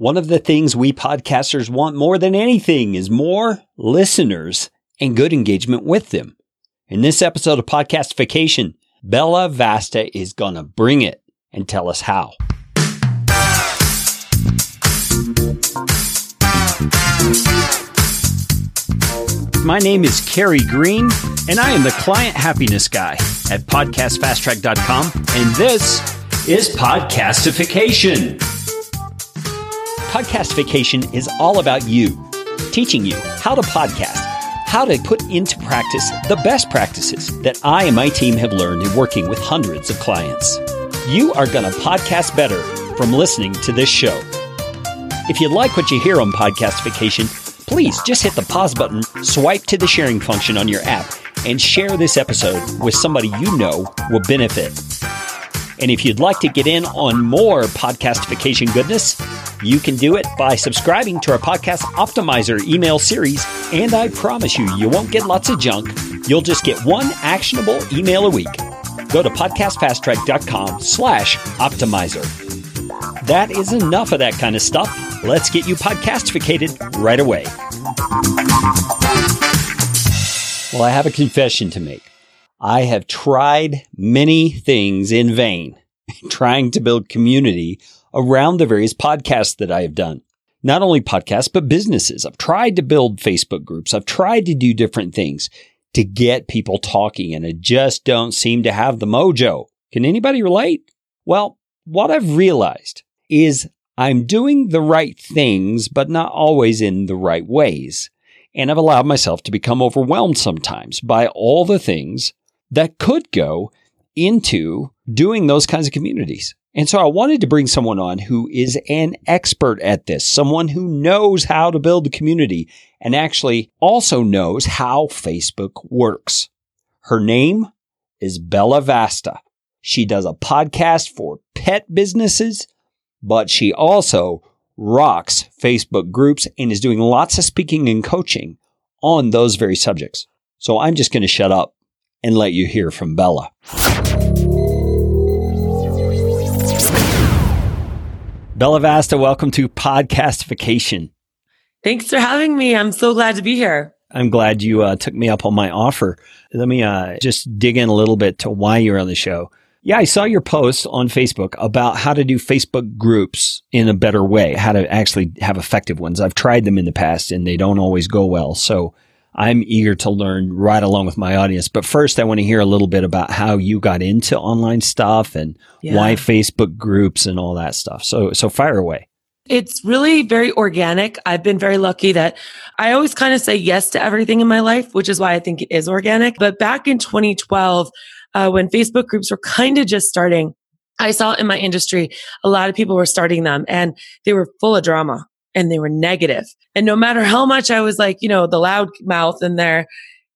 One of the things we podcasters want more than anything is more listeners and good engagement with them. In this episode of Podcastification, Bella Vasta is going to bring it and tell us how. My name is Carey Green, and I am the client happiness guy at podcastfasttrack.com, and this is Podcastification. Podcastification is all about you, teaching you how to podcast, how to put into practice the best practices that I and my team have learned in working with hundreds of clients. You are going to podcast better from listening to this show. If you like what you hear on Podcastification, please just hit the pause button, swipe to the sharing function on your app, and share this episode with somebody you know will benefit. And if you'd like to get in on more podcastification goodness, you can do it by subscribing to our podcast optimizer email series. And I promise you, you won't get lots of junk. You'll just get one actionable email a week. Go to podcastfasttrack.com slash optimizer. That is enough of that kind of stuff. Let's get you podcastificated right away. Well, I have a confession to make. I have tried many things in vain trying to build community around the various podcasts that I have done. Not only podcasts, but businesses. I've tried to build Facebook groups. I've tried to do different things to get people talking and I just don't seem to have the mojo. Can anybody relate? Well, what I've realized is I'm doing the right things, but not always in the right ways. And I've allowed myself to become overwhelmed sometimes by all the things that could go into doing those kinds of communities. And so I wanted to bring someone on who is an expert at this, someone who knows how to build a community and actually also knows how Facebook works. Her name is Bella Vasta. She does a podcast for pet businesses, but she also rocks Facebook groups and is doing lots of speaking and coaching on those very subjects. So I'm just going to shut up and let you hear from Bella. Bella Vasta, welcome to Podcastification. Thanks for having me. I'm so glad to be here. I'm glad you uh, took me up on my offer. Let me uh, just dig in a little bit to why you're on the show. Yeah, I saw your post on Facebook about how to do Facebook groups in a better way, how to actually have effective ones. I've tried them in the past and they don't always go well. So I'm eager to learn right along with my audience. But first, I want to hear a little bit about how you got into online stuff and yeah. why Facebook groups and all that stuff. So, so fire away. It's really very organic. I've been very lucky that I always kind of say yes to everything in my life, which is why I think it is organic. But back in 2012, uh, when Facebook groups were kind of just starting, I saw in my industry, a lot of people were starting them and they were full of drama and they were negative. And no matter how much I was like, you know, the loud mouth in there,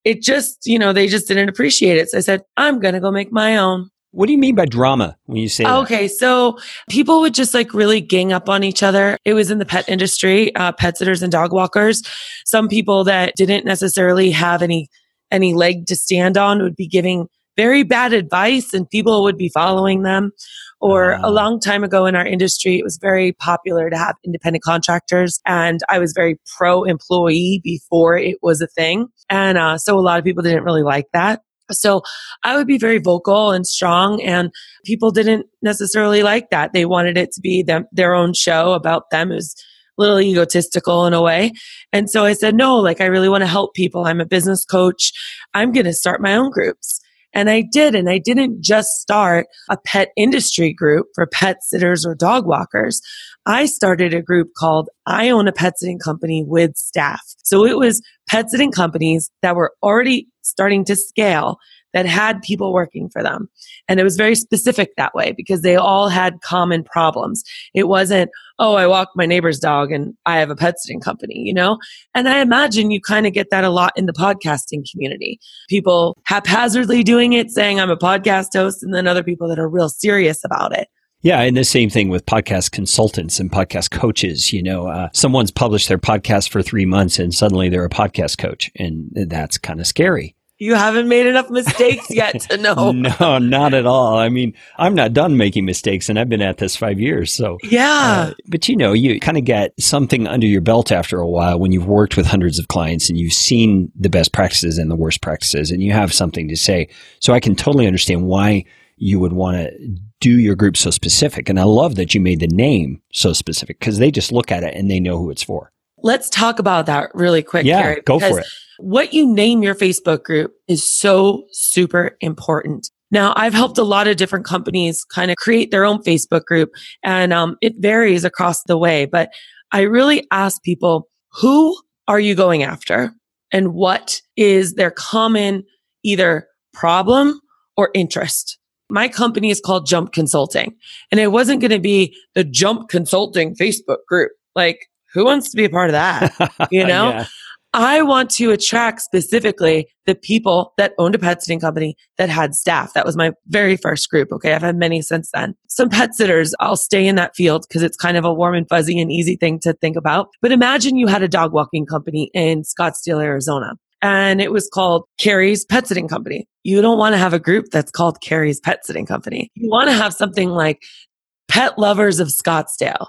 it just, you know, they just didn't appreciate it. So I said, I'm going to go make my own. What do you mean by drama when you say Okay, that? so people would just like really gang up on each other. It was in the pet industry, uh, pet sitters and dog walkers. Some people that didn't necessarily have any any leg to stand on would be giving very bad advice and people would be following them. Or a long time ago in our industry, it was very popular to have independent contractors. And I was very pro employee before it was a thing. And uh, so a lot of people didn't really like that. So I would be very vocal and strong and people didn't necessarily like that. They wanted it to be them, their own show about them. It was a little egotistical in a way. And so I said, no, like I really want to help people. I'm a business coach. I'm going to start my own groups. And I did. And I didn't just start a pet industry group for pet sitters or dog walkers. I started a group called I Own a Pet Sitting Company with Staff. So it was pet sitting companies that were already starting to scale that had people working for them. And it was very specific that way because they all had common problems. It wasn't, oh, I walk my neighbor's dog and I have a pet sitting company, you know? And I imagine you kind of get that a lot in the podcasting community. People haphazardly doing it, saying I'm a podcast host, and then other people that are real serious about it. Yeah, and the same thing with podcast consultants and podcast coaches. You know, uh, someone's published their podcast for three months and suddenly they're a podcast coach, and that's kind of scary. You haven't made enough mistakes yet to know. no, not at all. I mean, I'm not done making mistakes and I've been at this five years. So, yeah. Uh, but you know, you kind of get something under your belt after a while when you've worked with hundreds of clients and you've seen the best practices and the worst practices and you have something to say. So I can totally understand why you would want to do your group so specific. And I love that you made the name so specific because they just look at it and they know who it's for. Let's talk about that really quick. Yeah, Carey, go for it. What you name your Facebook group is so super important. Now, I've helped a lot of different companies kind of create their own Facebook group, and um, it varies across the way. But I really ask people, who are you going after? And what is their common either problem or interest? My company is called Jump Consulting, and it wasn't going to be the Jump Consulting Facebook group. Like, who wants to be a part of that? You know? yeah. I want to attract specifically the people that owned a pet sitting company that had staff. That was my very first group. Okay. I've had many since then. Some pet sitters, I'll stay in that field because it's kind of a warm and fuzzy and easy thing to think about. But imagine you had a dog walking company in Scottsdale, Arizona and it was called Carey's Pet Sitting Company. You don't want to have a group that's called Carey's Pet Sitting Company. You want to have something like Pet Lovers of Scottsdale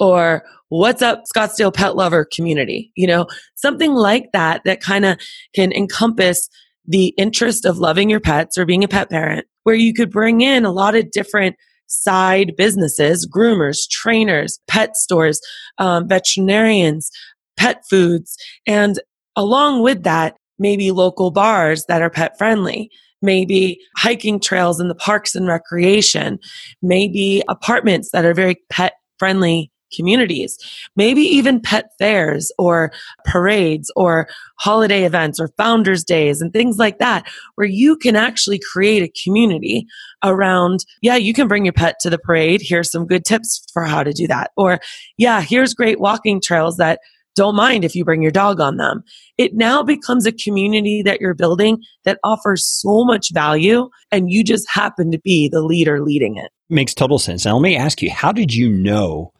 or what's up Scottsdale pet lover community, you know, something like that that kind of can encompass the interest of loving your pets or being a pet parent where you could bring in a lot of different side businesses, groomers, trainers, pet stores, um, veterinarians, pet foods, and along with that, maybe local bars that are pet friendly maybe hiking trails in the parks and recreation, maybe apartments that are very pet friendly communities, maybe even pet fairs or parades or holiday events or founders days and things like that, where you can actually create a community around, yeah, you can bring your pet to the parade. Here's some good tips for how to do that. Or, yeah, here's great walking trails that don't mind if you bring your dog on them. It now becomes a community that you're building that offers so much value and you just happen to be the leader leading it. Makes total sense. Now let me ask you, how did you know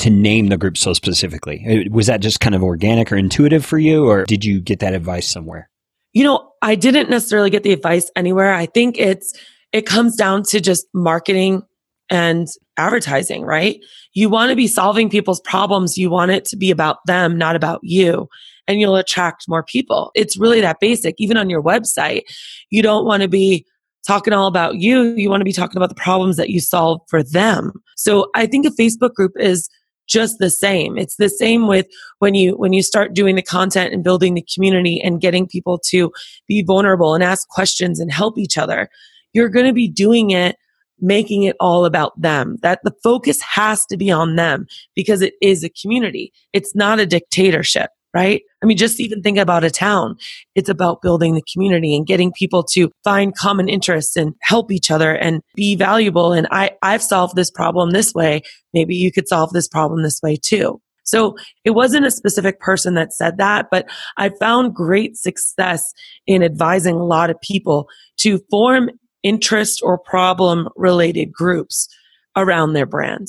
to name the group so specifically? Uh, was that just kind of organic or intuitive for you, or did you get that advice somewhere? You know, I didn't necessarily get the advice anywhere. I think it's, it comes down to just marketing and advertising, right? You want to be solving people's problems. You want it to be about them, not about you. And you'll attract more people. It's really that basic. Even on your website, you don't want to be talking all about you. You want to be talking about the problems that you solve for them. So I think a Facebook group is just the same. It's the same with when you when you start doing the content and building the community and getting people to be vulnerable and ask questions and help each other. You're going to be doing it making it all about them. That the focus has to be on them because it is a community. It's not a dictatorship right? I mean, just even think about a town. It's about building the community and getting people to find common interests and help each other and be valuable. And I, I've solved this problem this way. Maybe you could solve this problem this way too. So it wasn't a specific person that said that, but I found great success in advising a lot of people to form interest or problem related groups around their brand.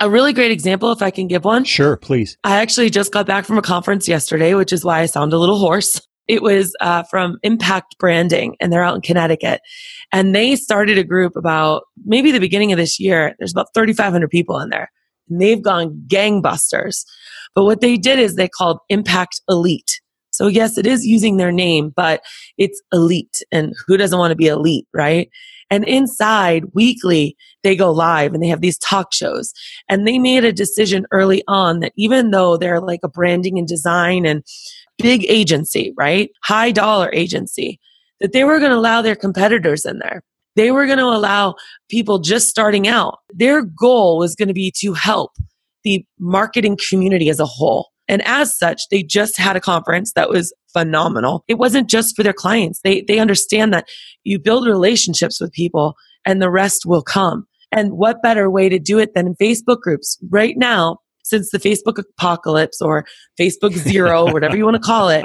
A really great example, if I can give one. Sure, please. I actually just got back from a conference yesterday, which is why I sound a little hoarse. It was uh, from Impact Branding, and they're out in Connecticut. And they started a group about maybe the beginning of this year. There's about 3,500 people in there, and they've gone gangbusters. But what they did is they called Impact Elite. So yes, it is using their name, but it's elite. And who doesn't want to be elite, right? And inside weekly, they go live and they have these talk shows. And they made a decision early on that even though they're like a branding and design and big agency, right? High dollar agency, that they were going to allow their competitors in there. They were going to allow people just starting out. Their goal was going to be to help the marketing community as a whole. And as such, they just had a conference that was phenomenal. It wasn't just for their clients. They, they understand that you build relationships with people and the rest will come. And what better way to do it than in Facebook groups right now, since the Facebook apocalypse or Facebook zero, whatever you want to call it,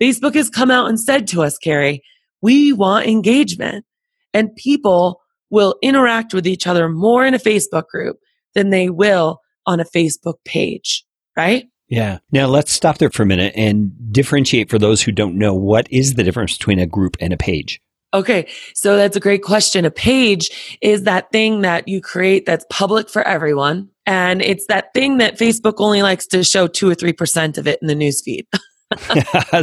Facebook has come out and said to us, Carey, we want engagement and people will interact with each other more in a Facebook group than they will on a Facebook page, right? Yeah. Now let's stop there for a minute and differentiate for those who don't know what is the difference between a group and a page? Okay. So that's a great question. A page is that thing that you create that's public for everyone. And it's that thing that Facebook only likes to show two or 3% of it in the newsfeed.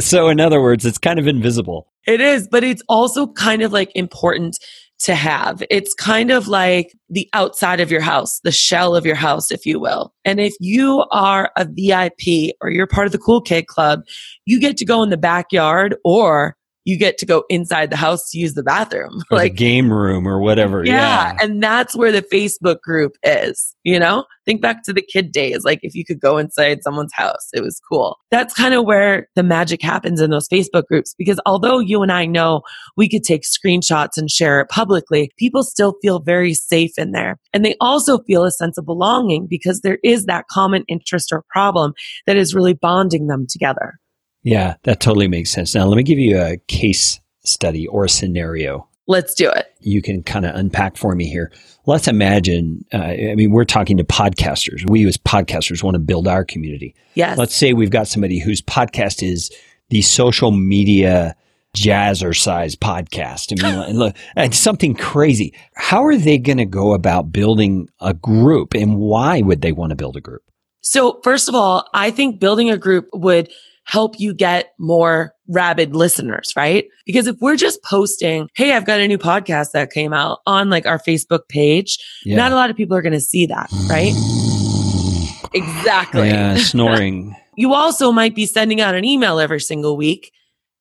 so, in other words, it's kind of invisible. It is, but it's also kind of like important to have. It's kind of like the outside of your house, the shell of your house, if you will. And if you are a VIP or you're part of the cool kid club, you get to go in the backyard or you get to go inside the house to use the bathroom. Or like the game room or whatever. Yeah, yeah. And that's where the Facebook group is, you know? Think back to the kid days. Like if you could go inside someone's house, it was cool. That's kind of where the magic happens in those Facebook groups because although you and I know we could take screenshots and share it publicly, people still feel very safe in there. And they also feel a sense of belonging because there is that common interest or problem that is really bonding them together. Yeah, that totally makes sense. Now, let me give you a case study or a scenario. Let's do it. You can kind of unpack for me here. Let's imagine, uh, I mean, we're talking to podcasters. We as podcasters want to build our community. Yes. Let's say we've got somebody whose podcast is the social media jazzercise podcast. I mean, look, it's something crazy. How are they going to go about building a group and why would they want to build a group? So, first of all, I think building a group would help you get more rabid listeners, right? Because if we're just posting, Hey, I've got a new podcast that came out on like our Facebook page, yeah. not a lot of people are going to see that, right? exactly. Yeah, snoring. you also might be sending out an email every single week,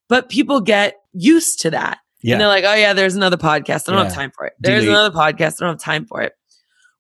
but people get used to that. Yeah. And they're like, oh, yeah, there's another podcast. I don't yeah. have time for it. There's Delete. another podcast. I don't have time for it.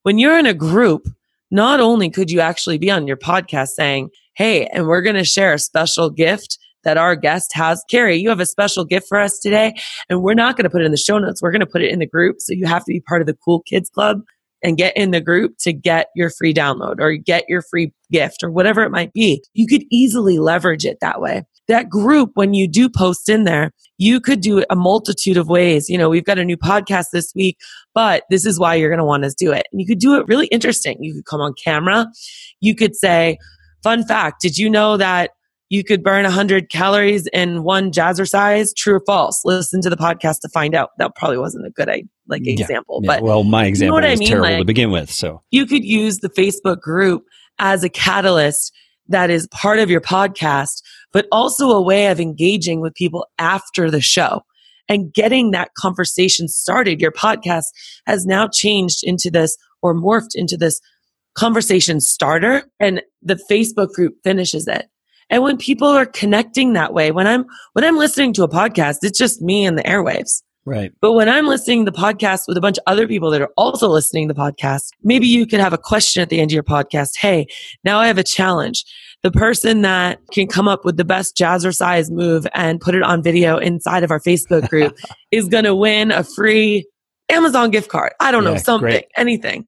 When you're in a group, not only could you actually be on your podcast saying, Hey, and we're going to share a special gift that our guest has. Carey, you have a special gift for us today, and we're not going to put it in the show notes. We're going to put it in the group. So you have to be part of the Cool Kids Club and get in the group to get your free download or get your free gift or whatever it might be. You could easily leverage it that way. That group, when you do post in there, you could do it a multitude of ways. You know, we've got a new podcast this week, but this is why you're going to want to do it. And you could do it really interesting. You could come on camera. You could say, Fun fact Did you know that you could burn 100 calories in one jazzercise? True or false? Listen to the podcast to find out. That probably wasn't a good like example, yeah, but well, my example you know was I mean? terrible like, to begin with. So you could use the Facebook group as a catalyst that is part of your podcast, but also a way of engaging with people after the show and getting that conversation started. Your podcast has now changed into this or morphed into this conversation starter and the Facebook group finishes it. And when people are connecting that way, when I'm when I'm listening to a podcast, it's just me and the airwaves. Right. But when I'm listening to the podcast with a bunch of other people that are also listening to the podcast, maybe you could have a question at the end of your podcast. Hey, now I have a challenge. The person that can come up with the best jazzercise move and put it on video inside of our Facebook group is going to win a free Amazon gift card. I don't yeah, know, something, great. anything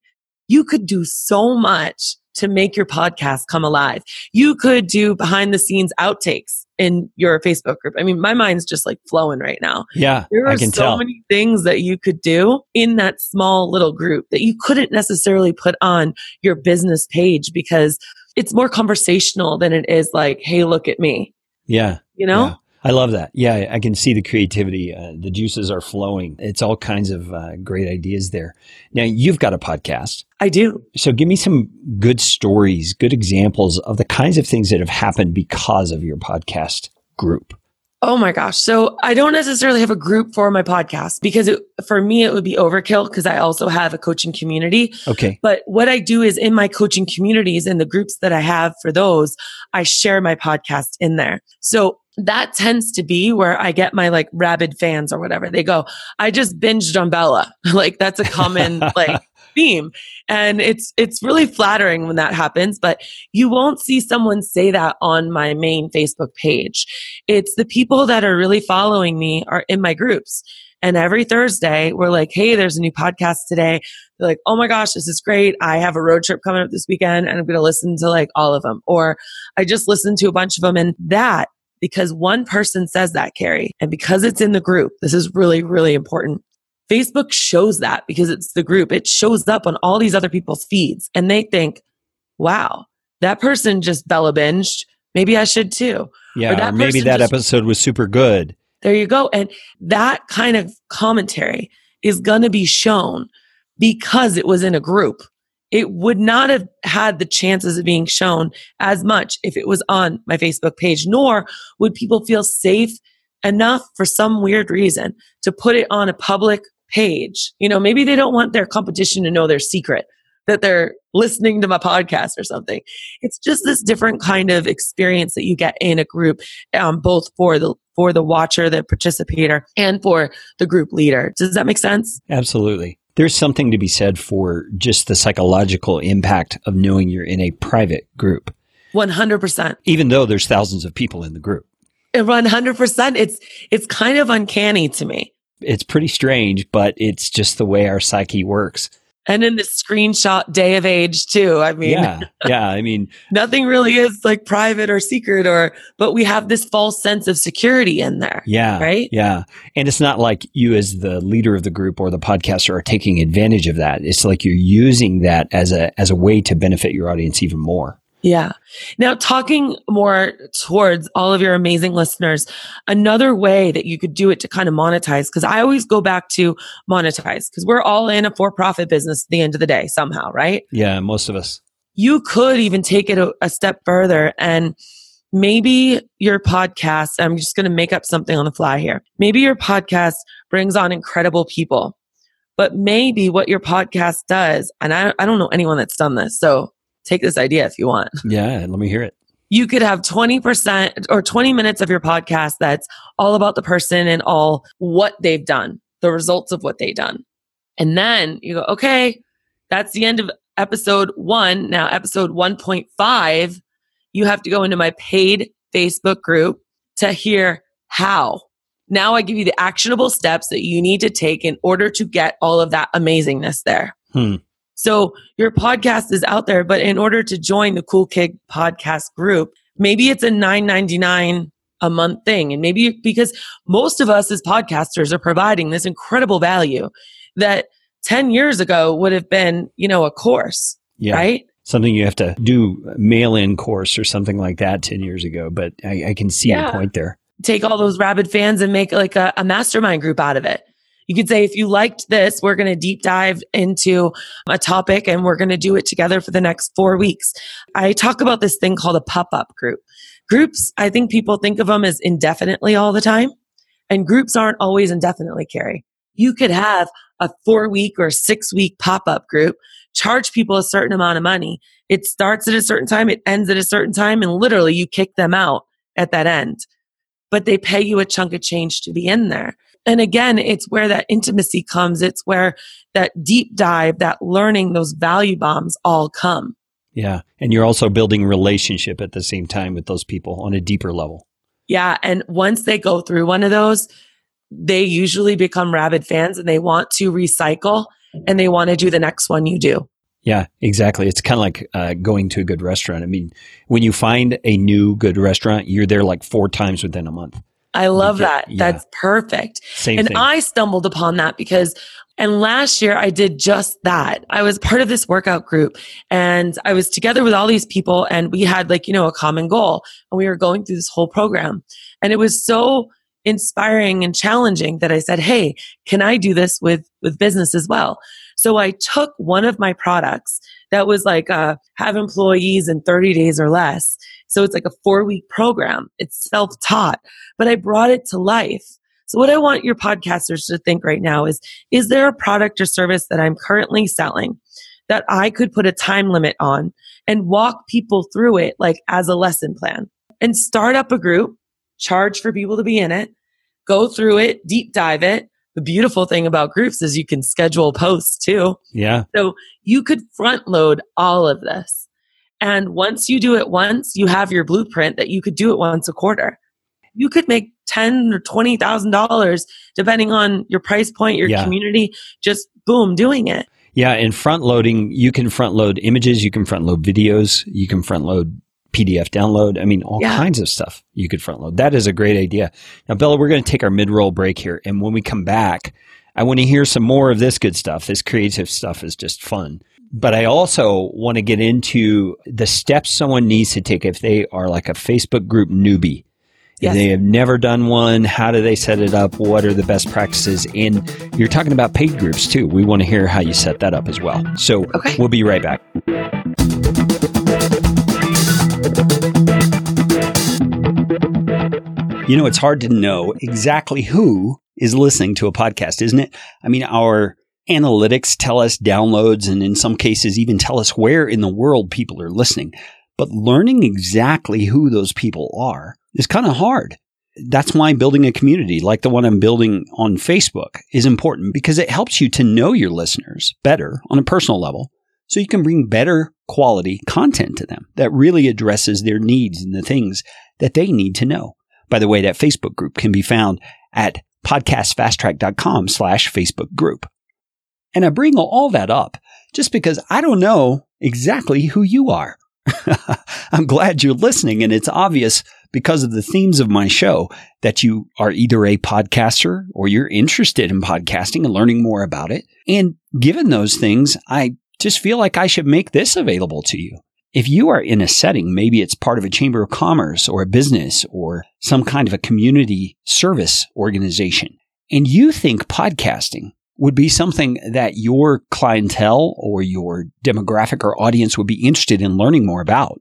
you could do so much to make your podcast come alive. You could do behind the scenes outtakes in your Facebook group. I mean, my mind's just like flowing right now. Yeah. There are so tell. many things that you could do in that small little group that you couldn't necessarily put on your business page because it's more conversational than it is like, hey, look at me. Yeah. You know? Yeah. I love that. Yeah, I can see the creativity. Uh, the juices are flowing. It's all kinds of uh, great ideas there. Now, you've got a podcast. I do. So, give me some good stories, good examples of the kinds of things that have happened because of your podcast group. Oh my gosh. So I don't necessarily have a group for my podcast because it, for me, it would be overkill because I also have a coaching community. Okay. But what I do is in my coaching communities and the groups that I have for those, I share my podcast in there. So that tends to be where I get my like rabid fans or whatever. They go, I just binged on Bella. like that's a common like theme. And it's it's really flattering when that happens, but you won't see someone say that on my main Facebook page. It's the people that are really following me are in my groups. And every Thursday, we're like, hey, there's a new podcast today. They're like, oh my gosh, this is great. I have a road trip coming up this weekend and I'm going to listen to like all of them. Or I just listened to a bunch of them. And that because one person says that, Carey, and because it's in the group, this is really, really important. Facebook shows that because it's the group. It shows up on all these other people's feeds and they think, wow, that person just Bella binged. Maybe I should too. Yeah. Or that Or maybe that just- episode was super good. There you go. And that kind of commentary is going to be shown because it was in a group. It would not have had the chances of being shown as much if it was on my Facebook page, nor would people feel safe enough for some weird reason to put it on a public page. You know, maybe they don't want their competition to know their secret that they're listening to my podcast or something. It's just this different kind of experience that you get in a group, um, both for the for the watcher, the participator, and for the group leader. Does that make sense? Absolutely. There's something to be said for just the psychological impact of knowing you're in a private group, One hundred percent. even though there's thousands of people in the group. One hundred percent. It's it's kind of uncanny to me. It's pretty strange, but it's just the way our psyche works. And in the screenshot day of age too. I mean, yeah. Yeah. I mean, nothing really is like private or secret or but we have this false sense of security in there. yeah. Right? Yeah. And it's not like you, as the leader of the group or the podcaster, are taking advantage of that. It's like you're using that as a, as a way to benefit your audience even more. Yeah. Now, talking more towards all of your amazing listeners, another way that you could do it to kind of monetize, because I always go back to monetize, because we're all in a for profit business at the end of the day, somehow, right? Yeah. Most of us. You could even take it a, a step further and maybe your podcast, I'm just going to make up something on the fly here. Maybe your podcast brings on incredible people, but maybe what your podcast does, and I, I don't know anyone that's done this. So take this idea if you want Yeah. Let me hear it. you could have 20% or 20 minutes of your podcast that's all about the person and all what they've done, the results of what they've done. And then you go, okay, that's the end of episode one. Now, episode 1.5, you have to go into my paid Facebook group to hear how. Now I give you the actionable steps that you need to take in order to get all of that amazingness there. Hmm. So your podcast is out there, but in order to join the Cool Kid podcast group, maybe it's a nine ninety nine a month thing. And maybe because most of us as podcasters are providing this incredible value that 10 years ago would have been, you know, a course, Yeah. right? Something you have to do mail in course or something like that 10 years ago. But I, I can see Yeah. your point there. Take all those rabid fans and make like a, a mastermind group out of it. You could say, if you liked this, we're going to deep dive into a topic and we're going to do it together for the next four weeks. I talk about this thing called a pop up group. Groups, I think people think of them as indefinitely all the time, and groups aren't always indefinitely, Carey. You could have a four week or six week pop up group, charge people a certain amount of money. It starts at a certain time, it ends at a certain time, and literally you kick them out at that end. But they pay you a chunk of change to be in there. And again, it's where that intimacy comes. It's where that deep dive, that learning, those value bombs all come. Yeah. And you're also building relationship at the same time with those people on a deeper level. Yeah. And once they go through one of those, they usually become rabid fans and they want to recycle and they want to do the next one you do. Yeah, exactly. It's kind of like uh, going to a good restaurant. I mean, when you find a new good restaurant, you're there like four times within a month. I love that. That's perfect. Same and thing. I stumbled upon that because, and last year I did just that. I was part of this workout group and I was together with all these people and we had like, you know, a common goal and we were going through this whole program. And it was so inspiring and challenging that I said, Hey, can I do this with, with business as well? So I took one of my products that was like, uh, have employees in 30 days or less. So it's like a four week program. It's self taught, but I brought it to life. So what I want your podcasters to think right now is, is there a product or service that I'm currently selling that I could put a time limit on and walk people through it like as a lesson plan and start up a group, charge for people to be in it, go through it, deep dive it. The beautiful thing about groups is you can schedule posts too. yeah. So you could front load all of this. And once you do it once, you have your blueprint that you could do it once a quarter. You could make ten or twenty thousand dollars depending on your price point, your Yeah. community, just boom, doing it. Yeah. And front loading, you can front load images, you can front load videos, you can front load PDF download. I mean, all Yeah. kinds of stuff you could front load. That is a great idea. Now, Bella, we're going to take our mid roll break here. And when we come back, I want to hear some more of this good stuff. This creative stuff is just fun. But I also want to get into the steps someone needs to take if they are like a Facebook group newbie. If Yes. they have never done one, how do they set it up? What are the best practices? And you're talking about paid groups too. We want to hear how you set that up as well. So Okay. we'll be right back. You know, it's hard to know exactly who is listening to a podcast, isn't it? I mean, our analytics tell us downloads and in some cases even tell us where in the world people are listening. But learning exactly who those people are is kind of hard. That's why building a community like the one I'm building on Facebook is important because it helps you to know your listeners better on a personal level so you can bring better quality content to them that really addresses their needs and the things that they need to know. By the way, that Facebook group can be found at podcastfasttrack.com slash Facebook group. And I bring all that up just because I don't know exactly who you are. I'm glad you're listening and it's obvious because of the themes of my show that you are either a podcaster or you're interested in podcasting and learning more about it. And given those things, I just feel like I should make this available to you. If you are in a setting, maybe it's part of a chamber of commerce or a business or some kind of a community service organization, and you think podcasting would be something that your clientele or your demographic or audience would be interested in learning more about,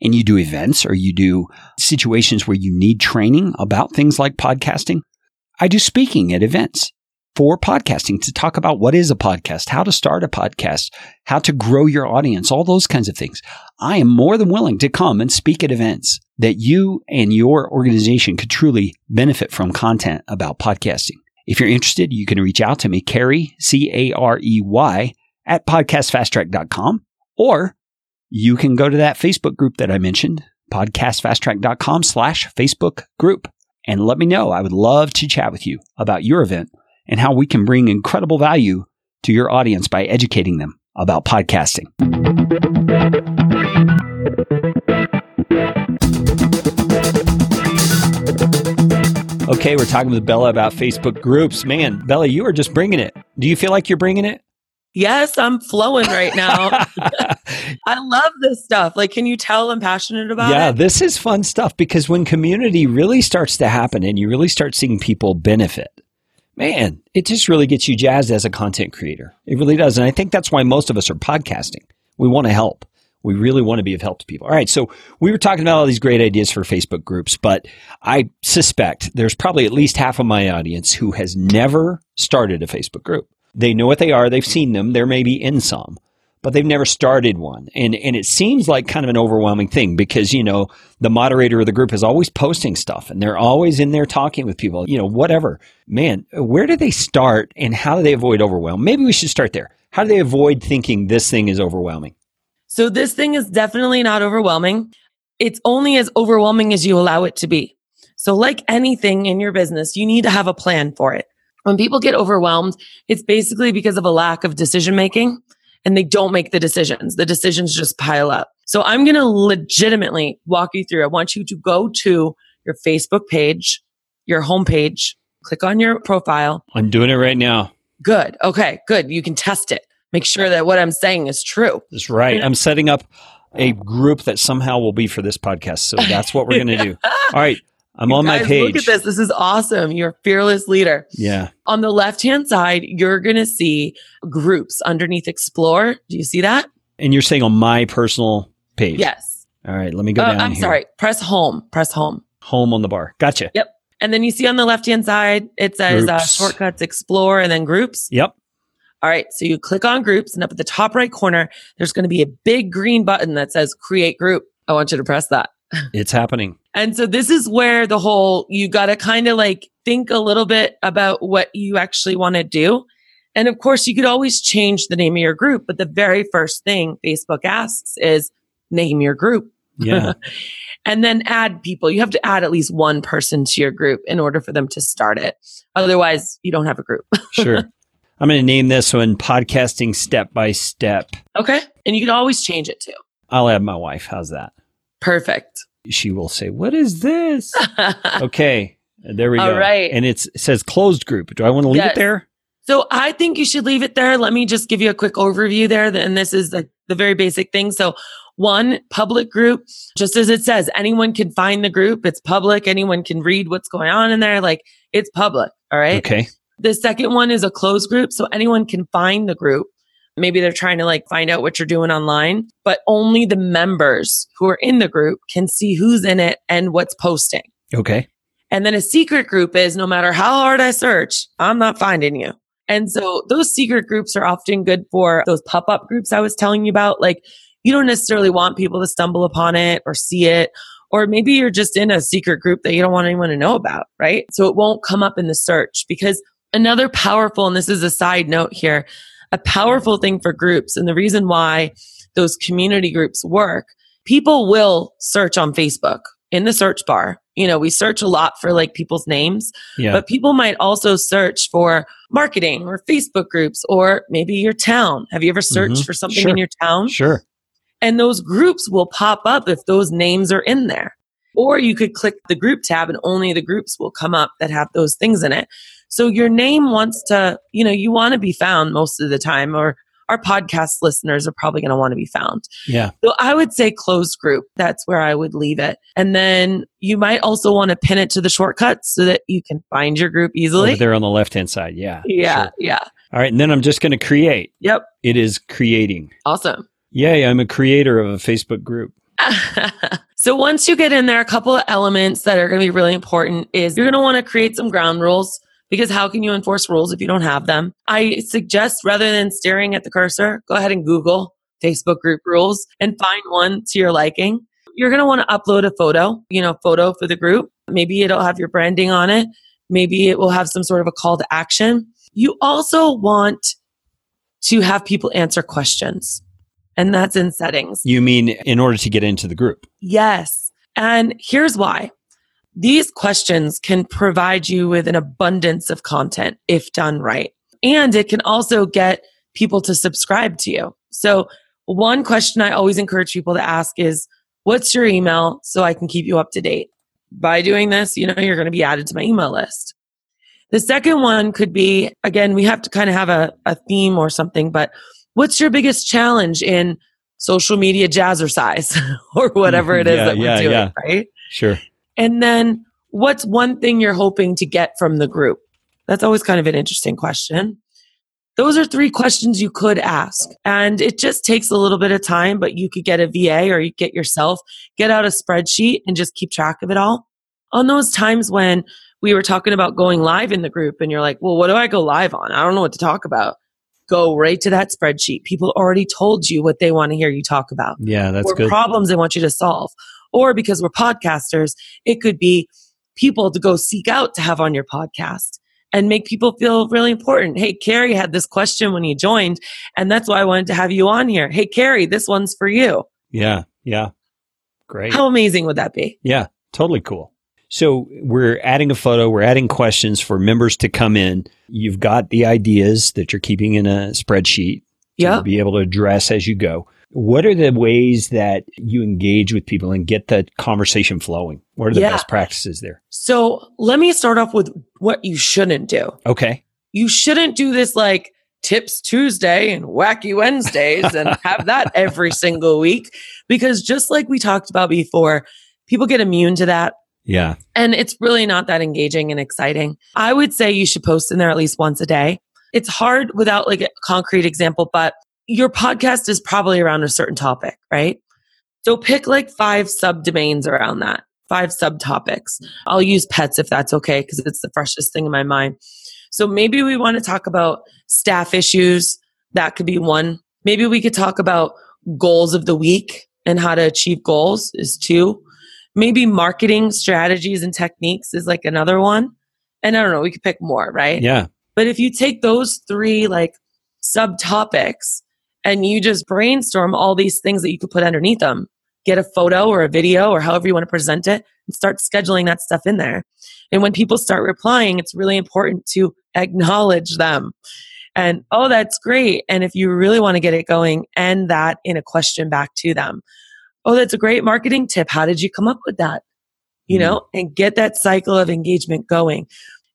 and you do events or you do situations where you need training about things like podcasting, I do speaking at events for podcasting to talk about what is a podcast, how to start a podcast, how to grow your audience, all those kinds of things. I am more than willing to come and speak at events that you and your organization could truly benefit from content about podcasting. If you're interested, you can reach out to me, Carey, C A R E Y, at podcastfasttrack.com, or you can go to that Facebook group that I mentioned, podcastfasttrack.com slash Facebook group, and let me know. I would love to chat with you about your event and how we can bring incredible value to your audience by educating them about podcasting. Okay, we're talking with Bella about Facebook groups. Man, Bella, you are just bringing it. Do you feel like you're bringing it? Yes, I'm flowing right now. I love this stuff. Like, can you tell I'm passionate about yeah, it? this is fun stuff because when community really starts to happen and you really start seeing people benefit, man, it just really gets you jazzed as a content creator. It really does. And I think that's why most of us are podcasting. We want to help. We really want to be of help to people. All right. So we were talking about all these great ideas for Facebook groups, but I suspect there's probably at least half of my audience who has never started a Facebook group. They know what they are. They've seen them. They're maybe in some, but they've never started one. And, and it seems like kind of an overwhelming thing because, you know, the moderator of the group is always posting stuff and they're always in there talking with people, you know, whatever. Man, where do they start and how do they avoid overwhelm? Maybe we should start there. How do they avoid thinking this thing is overwhelming? So, this thing is definitely not overwhelming. It's only as overwhelming as you allow it to be. So, like anything in your business, you need to have a plan for it. When people get overwhelmed, it's basically because of a lack of decision making and they don't make the decisions. The decisions just pile up. So, I'm going to legitimately walk you through. I want you to go to your Facebook page, your homepage, click on your profile. I'm doing it right now. Good. Okay, good. You can test it. Make sure that what I'm saying is true. That's right. I'm setting up a group that somehow will be for this podcast. So that's what we're going to do. All right. I'm on my page. Look at this. This is awesome. You're a fearless leader. Yeah. On the left hand side, you're going to see groups underneath Explore. Do you see that? And you're saying on my personal page. Yes. All right. Let me go Uh, down I'm here. sorry. Press home. Press home. Home on the bar. Gotcha. Yep. And then you see on the left hand side, it says uh, shortcuts, explore, and then groups. Yep. All right. So you click on groups, and up at the top right corner, there's going to be a big green button that says create group. I want you to press that. It's happening. And so this is where the whole, you got to kind of like think a little bit about what you actually want to do. And of course, you could always change the name of your group, but the very first thing Facebook asks is name your group Yeah. and then add people. You have to add at least one person to your group in order for them to start it. Otherwise, you don't have a group. sure. I'm going to name this one podcasting step by step. okay. And you can always change it too. I'll add my wife. How's that? Perfect. She will say, What is this? okay. There we All go. right. And it's, it says closed group. Do I want to leave Yes. it there? So I think you should leave it there. Let me just give you a quick overview there. And this is the, the very basic thing. So one public group, just as it says, anyone can find the group. It's public. Anyone can read what's going on in there. Like it's public. All right. Okay. The second one is a closed group. So anyone can find the group. Maybe they're trying to like find out what you're doing online, but only the members who are in the group can see who's in it and what's posting. Okay. And then a secret group is no matter how hard I search, I'm not finding you. And so those secret groups are often good for those pop up groups I was telling you about. Like you don't necessarily want people to stumble upon it or see it. Or maybe you're just in a secret group that you don't want anyone to know about, right? So it won't come up in the search because another powerful, and this is a side note here, a powerful thing for groups. And the reason why those community groups work, people will search on Facebook in the search bar. You know, we search a lot for like people's names, Yeah. but people might also search for marketing or Facebook groups or maybe your town. Have you ever searched Mhm. for something Sure. in your town? sure. And those groups will pop up if those names are in there. Or you could click the group tab and only the groups will come up that have those things in it. So your name wants to, you know, you want to be found most of the time, or our podcast listeners are probably going to want to be found. Yeah. So I would say closed group. That's where I would leave it. And then you might also want to pin it to the shortcuts so that you can find your group easily. Over there on the left hand side. Yeah. Yeah. Sure. Yeah. All right. And then I'm just going to create. Yep. It is creating. Awesome. Yay. I'm a creator of a Facebook group. so once you get in there, a couple of elements that are going to be really important is you're going to want to create some ground rules because how can you enforce rules if you don't have them? I suggest rather than staring at the cursor, go ahead and Google Facebook group rules and find one to your liking. You're going to want to upload a photo, you know, photo for the group. Maybe it'll have your branding on it. Maybe it will have some sort of a call to action. You also want to have people answer questions. And that's in settings. You mean in order to get into the group? Yes. And here's why. These questions can provide you with an abundance of content if done right. And it can also get people to subscribe to you. So one question I always encourage people to ask is, what's your email so I can keep you up to date? By doing this, you know, you're going to be added to my email list. The second one could be, again, we have to kind of have a, a theme or something, but what's your biggest challenge in social media jazzercise or whatever it is Yeah, that we're yeah, doing, yeah. right? Sure. And then what's one thing you're hoping to get from the group? That's always kind of an interesting question. Those are three questions you could ask. And it just takes a little bit of time, but you could get a VA or you get yourself, get out a spreadsheet and just keep track of it all. On those times when we were talking about going live in the group and you're like, well, what do I go live on? I don't know what to talk about. Go right to that spreadsheet. People already told you what they want to hear you talk about Yeah, that's or good. problems they want you to solve. Or because we're podcasters, it could be people to go seek out to have on your podcast and make people feel really important. Hey, Carey had this question when you joined, and that's why I wanted to have you on here. Hey, Carey, this one's for you. Yeah. Yeah. Great. How amazing would that be? Yeah, totally cool. So we're adding a photo, we're adding questions for members to come in. You've got the ideas that you're keeping in a spreadsheet to Yeah. be able to address as you go. What are the ways that you engage with people and get the conversation flowing? What are the Yeah. best practices there? So let me start off with what you shouldn't do. Okay. You shouldn't do this like tips Tuesday and wacky Wednesdays and have that every single week because just like we talked about before, people get immune to that. Yeah. And it's really not that engaging and exciting. I would say you should post in there at least once a day. It's hard without like a concrete example, but your podcast is probably around a certain topic, right? So pick like five subdomains around that, five subtopics. I'll use pets if that's okay, because it's the freshest thing in my mind. So maybe we want to talk about staff issues. That could be one. Maybe we could talk about goals of the week and how to achieve goals is two. Maybe marketing strategies and techniques is like another one. And I don't know, we could pick more, right? Yeah. But if you take those three like subtopics and you just brainstorm all these things that you could put underneath them, get a photo or a video or however you want to present it and start scheduling that stuff in there. And when people start replying, it's really important to acknowledge them. And oh, that's great. And if you really want to get it going, end that in a question back to them. Oh, that's a great marketing tip. How did you come up with that? You Mhm. know, and get that cycle of engagement going.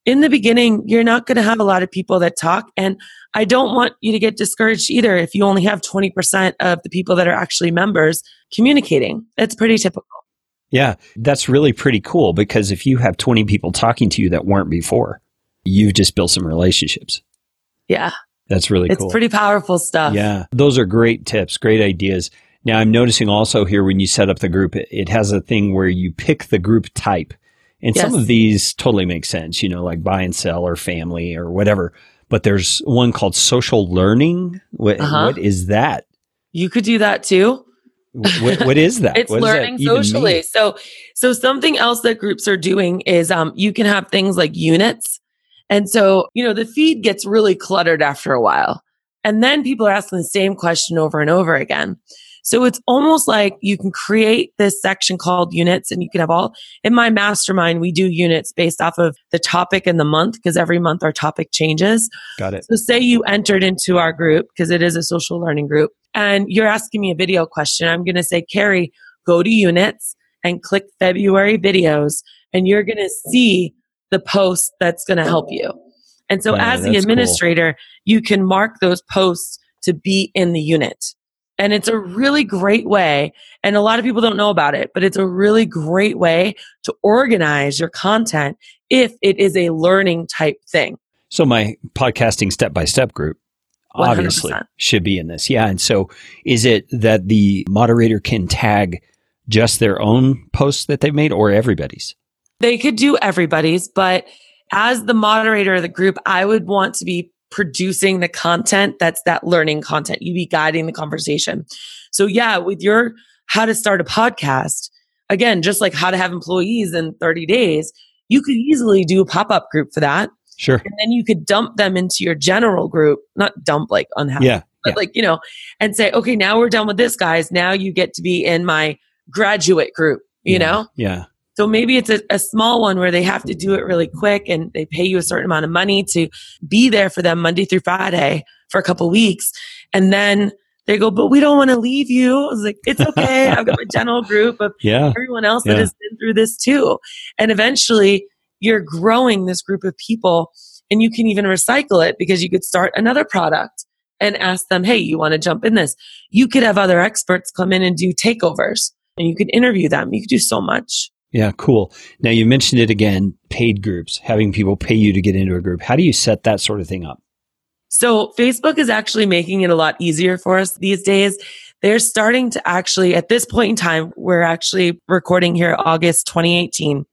in the beginning, you're not going to have a lot of people that talk. And I don't want you to get discouraged either if you only have 20% of the people that are actually members communicating. It's pretty typical. Yeah, that's really pretty cool because if you have 20 people talking to you that weren't before, you've just built some relationships. Yeah. That's really cool. it's pretty powerful stuff. Yeah. Those are great tips, great ideas. Now, I'm noticing also here when you set up the group, it has a thing where you pick the group type. And yes. some of these totally make sense, you know, like buy and sell or family or whatever. But there's one called social learning. What, uh-huh. what is that? You could do that too. what, what is that? it's learning that socially. Mean? So, so something else that groups are doing is um, you can have things like units. And so, you know, the feed gets really cluttered after a while. And then people are asking the same question over and over again. So it's almost like you can create this section called units and you can have all in my mastermind. We do units based off of the topic and the month because every month our topic changes. Got it. So say you entered into our group because it is a social learning group and you're asking me a video question. I'm going to say, Carey, go to units and click February videos and you're going to see the post that's going to help you. And so as the administrator, cool. you can mark those posts to be in the unit. And it's a really great way. And a lot of people don't know about it, but it's a really great way to organize your content if it is a learning type thing. So my podcasting step by step group obviously 100%. should be in this. Yeah. And so is it that the moderator can tag just their own posts that they've made or everybody's? They could do everybody's, but as the moderator of the group, I would want to be producing the content that's that learning content. You be guiding the conversation. So yeah, with your how to start a podcast, again, just like how to have employees in 30 days, you could easily do a pop-up group for that. Sure. And then you could dump them into your general group, not dump like unhappy, yeah, but yeah. like, you know, and say, okay, now we're done with this, guys. Now you get to be in my graduate group, you yeah, know? Yeah. So maybe it's a, a, small one where they have to do it really quick and they pay you a certain amount of money to be there for them Monday through Friday for a couple weeks. And then they go, but we don't want to leave you. I was like, it's okay. I've got a general group of yeah. everyone else that has been through this too. And eventually you're growing this group of people and you can even recycle it because you could start another product and ask them, Hey, you want to jump in this? You could have other experts come in and do takeovers and you could interview them. You could do so much. Yeah, cool. Now you mentioned it again, paid groups, having people pay you to get into a group. How do you set that sort of thing up? So Facebook is actually making it a lot easier for us these days. They're starting to actually, at this point in time, we're actually recording here August 2018.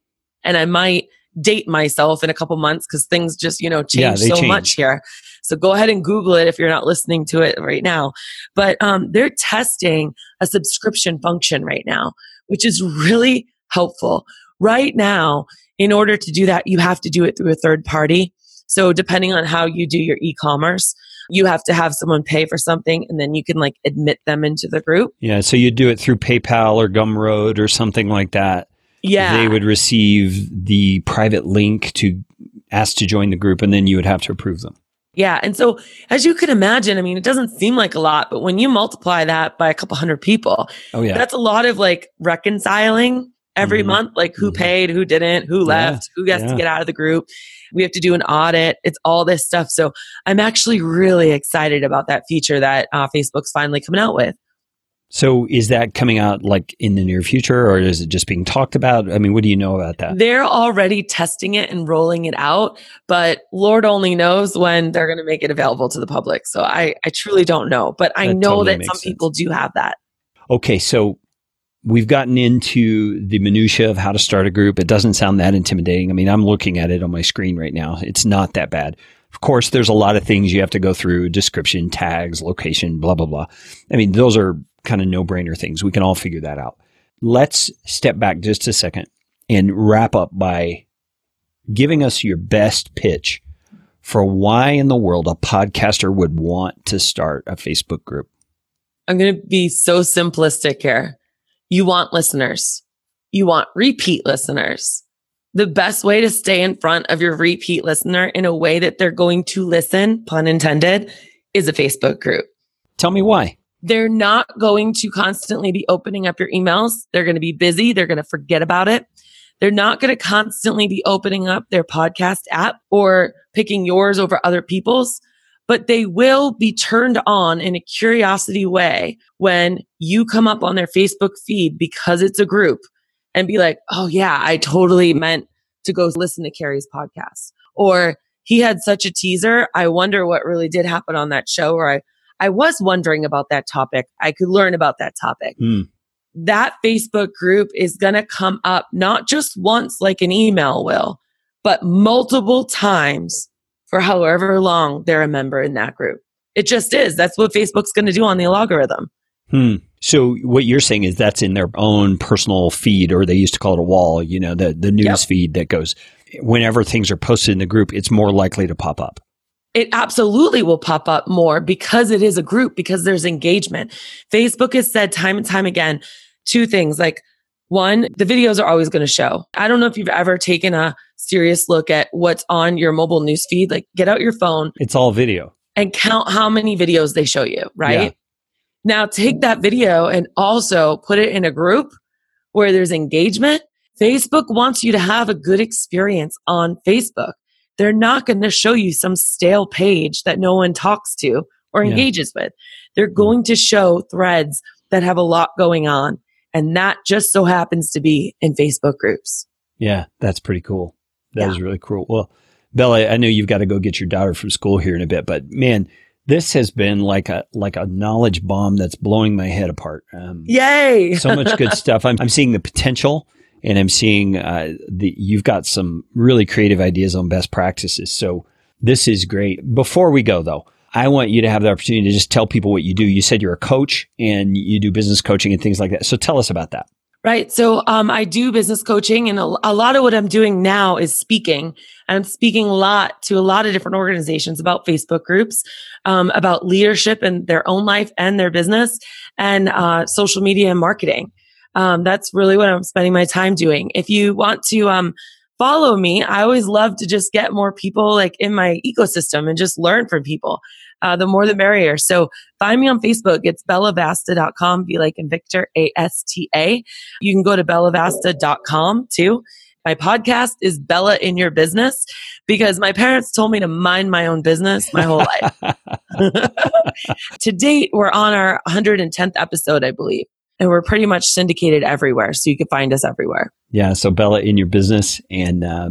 And I might date myself in a couple months because things just, you know, change yeah, so change. much here. So go ahead and Google it if you're not listening to it right now. But um, they're testing a subscription function right now, which is really helpful. Right now, in order to do that, you have to do it through a third party. So depending on how you do your e-commerce, you have to have someone pay for something and then you can like admit them into the group. Yeah. So you do it through PayPal or Gumroad or something like that. Yeah. They would receive the private link to ask to join the group and then you would have to approve them. Yeah. And so, as you can imagine, I mean, it doesn't seem like a lot, but when you multiply that by a couple hundred people, oh, yeah. that's a lot of like reconciling every mm-hmm. month, like who mm-hmm. paid, who didn't, who left, yeah. who gets yeah. to get out of the group. We have to do an audit. It's all this stuff. So I'm actually really excited about that feature that uh, Facebook's finally coming out with. So is that coming out like in the near future or is it just being talked about? I mean, what do you know about that? They're already testing it and rolling it out, but Lord only knows when they're going to make it available to the public. So I, I truly don't know, but I that know totally that some sense. people do have that. Okay. So we've gotten into the minutia of how to start a group. It doesn't sound that intimidating. I mean, I'm looking at it on my screen right now. It's not that bad. Of course, there's a lot of things you have to go through description, tags, location, blah, blah, blah. I mean, those are kind of no brainer things. We can all figure that out. Let's step back just a second and wrap up by giving us your best pitch for why in the world a podcaster would want to start a Facebook group. I'm going to be so simplistic here. You want listeners. You want repeat listeners. The best way to stay in front of your repeat listener in a way that they're going to listen, pun intended, is a Facebook group. Tell me why. They're not going to constantly be opening up your emails. They're going to be busy. They're going to forget about it. They're not going to constantly be opening up their podcast app or picking yours over other people's, but they will be turned on in a curiosity way when you come up on their Facebook feed because it's a group and be like, Oh yeah, I totally meant to go listen to Carey's podcast or he had such a teaser. I wonder what really did happen on that show or I, I was wondering about that topic. I could learn about that topic. Mm. That Facebook group is going to come up not just once like an email will, but multiple times for however long they're a member in that group. It just is. That's what Facebook's going to do on the algorithm. Hmm. So what you're saying is that's in their own personal feed, or they used to call it a wall. You know, the the news Yep. feed that goes whenever things are posted in the group, it's more likely to pop up. It absolutely will pop up more because it is a group, because there's engagement. Facebook has said time and time again two things like, one, the videos are always going to show. I don't know if you've ever taken a serious look at what's on your mobile newsfeed. Like, get out your phone It's all video. and count how many videos they show you, right? Yeah. Now take that video and also put it in a group where there's engagement. Facebook wants you to have a good experience on Facebook. They're not going to show you some stale page that no one talks to or Yeah. engages with. They're mm. going to show threads that have a lot going on. And that just so happens to be in Facebook groups. Yeah, that's pretty cool. That is Yeah. really cool. Well, Bella, I know you've got to go get your daughter from school here in a bit, but man, this has been like a like a knowledge bomb that's blowing my head apart. Um, Yay. so much good stuff. I'm, I'm seeing the potential and I'm seeing uh, the you've got some really creative ideas on best practices. So this is great. Before we go though, I want you to have the opportunity to just tell people what you do. You said you're a coach and you do business coaching and things like that. So tell us about that. Right. So um, I do business coaching, and a, a lot of what I'm doing now is speaking. And I'm speaking a lot to a lot of different organizations about Facebook groups, um, about leadership and their own life and their business, and uh, social media and marketing. Um, that's really what I'm spending my time doing. If you want to um, follow me, I always love to just get more people like in my ecosystem and just learn from people. Uh, the more the merrier. So find me on Facebook. It's bellavasta.com. Be like in Victor, A S T A. You can go to bellavasta.com too. My podcast is Bella in Your Business because my parents told me to mind my own business my whole life. to date, we're on our 110th episode, I believe, and we're pretty much syndicated everywhere. So you can find us everywhere. Yeah. So Bella in your business and uh,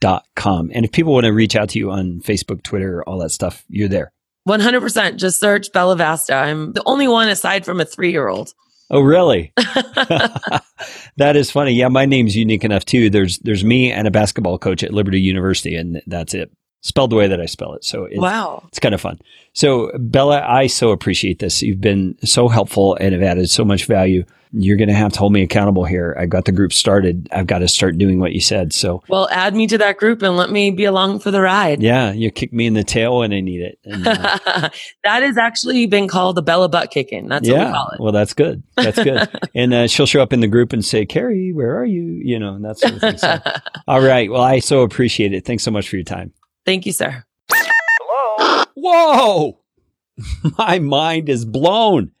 bellavasta.com. And if people want to reach out to you on Facebook, Twitter, all that stuff, you're there. 100% just search Bella Vasta. I'm the only one aside from a three year old. Oh, really? that is funny. Yeah, my name's unique enough too. There's there's me and a basketball coach at Liberty University, and that's it. Spelled the way that I spell it. So it's, wow. it's kind of fun. So Bella, I so appreciate this. You've been so helpful and have added so much value. You're going to have to hold me accountable here. I've got the group started. I've got to start doing what you said. So Well, add me to that group and let me be along for the ride. yeah, you kick me in the tail when I need it. And, uh, that has actually been called the Bella butt kicking. That's what we yeah, call it. well, that's good. That's good. and uh, she'll show up in the group and say, "Carey, where are you?" You know, and that sort of thing. So, all right. Well, I so appreciate it. Thanks so much for your time. Thank you, sir. Hello? Whoa! My mind is blown.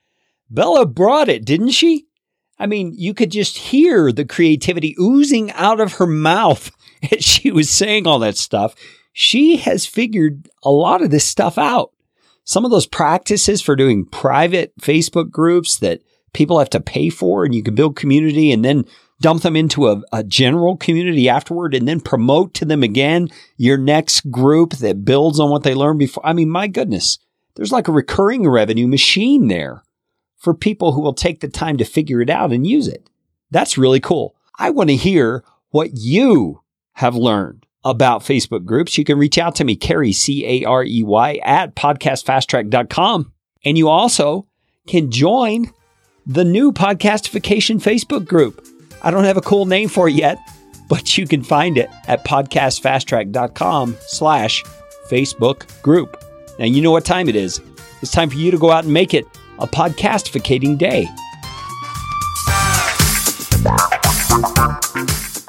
Bella brought it, didn't she? I mean, you could just hear the creativity oozing out of her mouth as she was saying all that stuff. She has figured a lot of this stuff out. Some of those practices for doing private Facebook groups that people have to pay for and you can build community and then dump them into a, a general community afterward and then promote to them again your next group that builds on what they learned before. I mean, my goodness, there's like a recurring revenue machine there for people who will take the time to figure it out and use it. That's really cool. I want to hear what you have learned about Facebook groups. You can reach out to me, Carey, C A R E Y, at podcastfasttrack.com. And you also can join the new Podcastification Facebook group. I don't have a cool name for it yet, but you can find it at podcastfasttrack.com slash Facebook group. Now, you know what time it is. It's time for you to go out and make it a podcastificating day.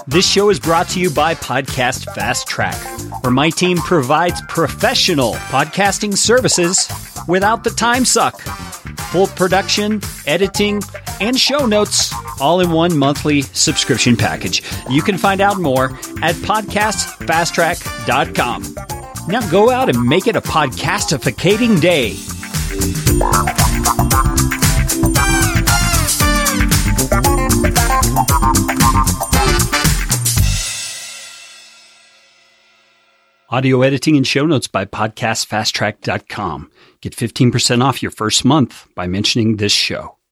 This show is brought to you by Podcast Fast Track, where my team provides professional podcasting services without the time suck. Full production, editing, and show notes all in one monthly subscription package. You can find out more at podcastfasttrack.com. Now go out and make it a podcastificating day. Audio editing and show notes by podcastfasttrack.com. Get 15% off your first month by mentioning this show.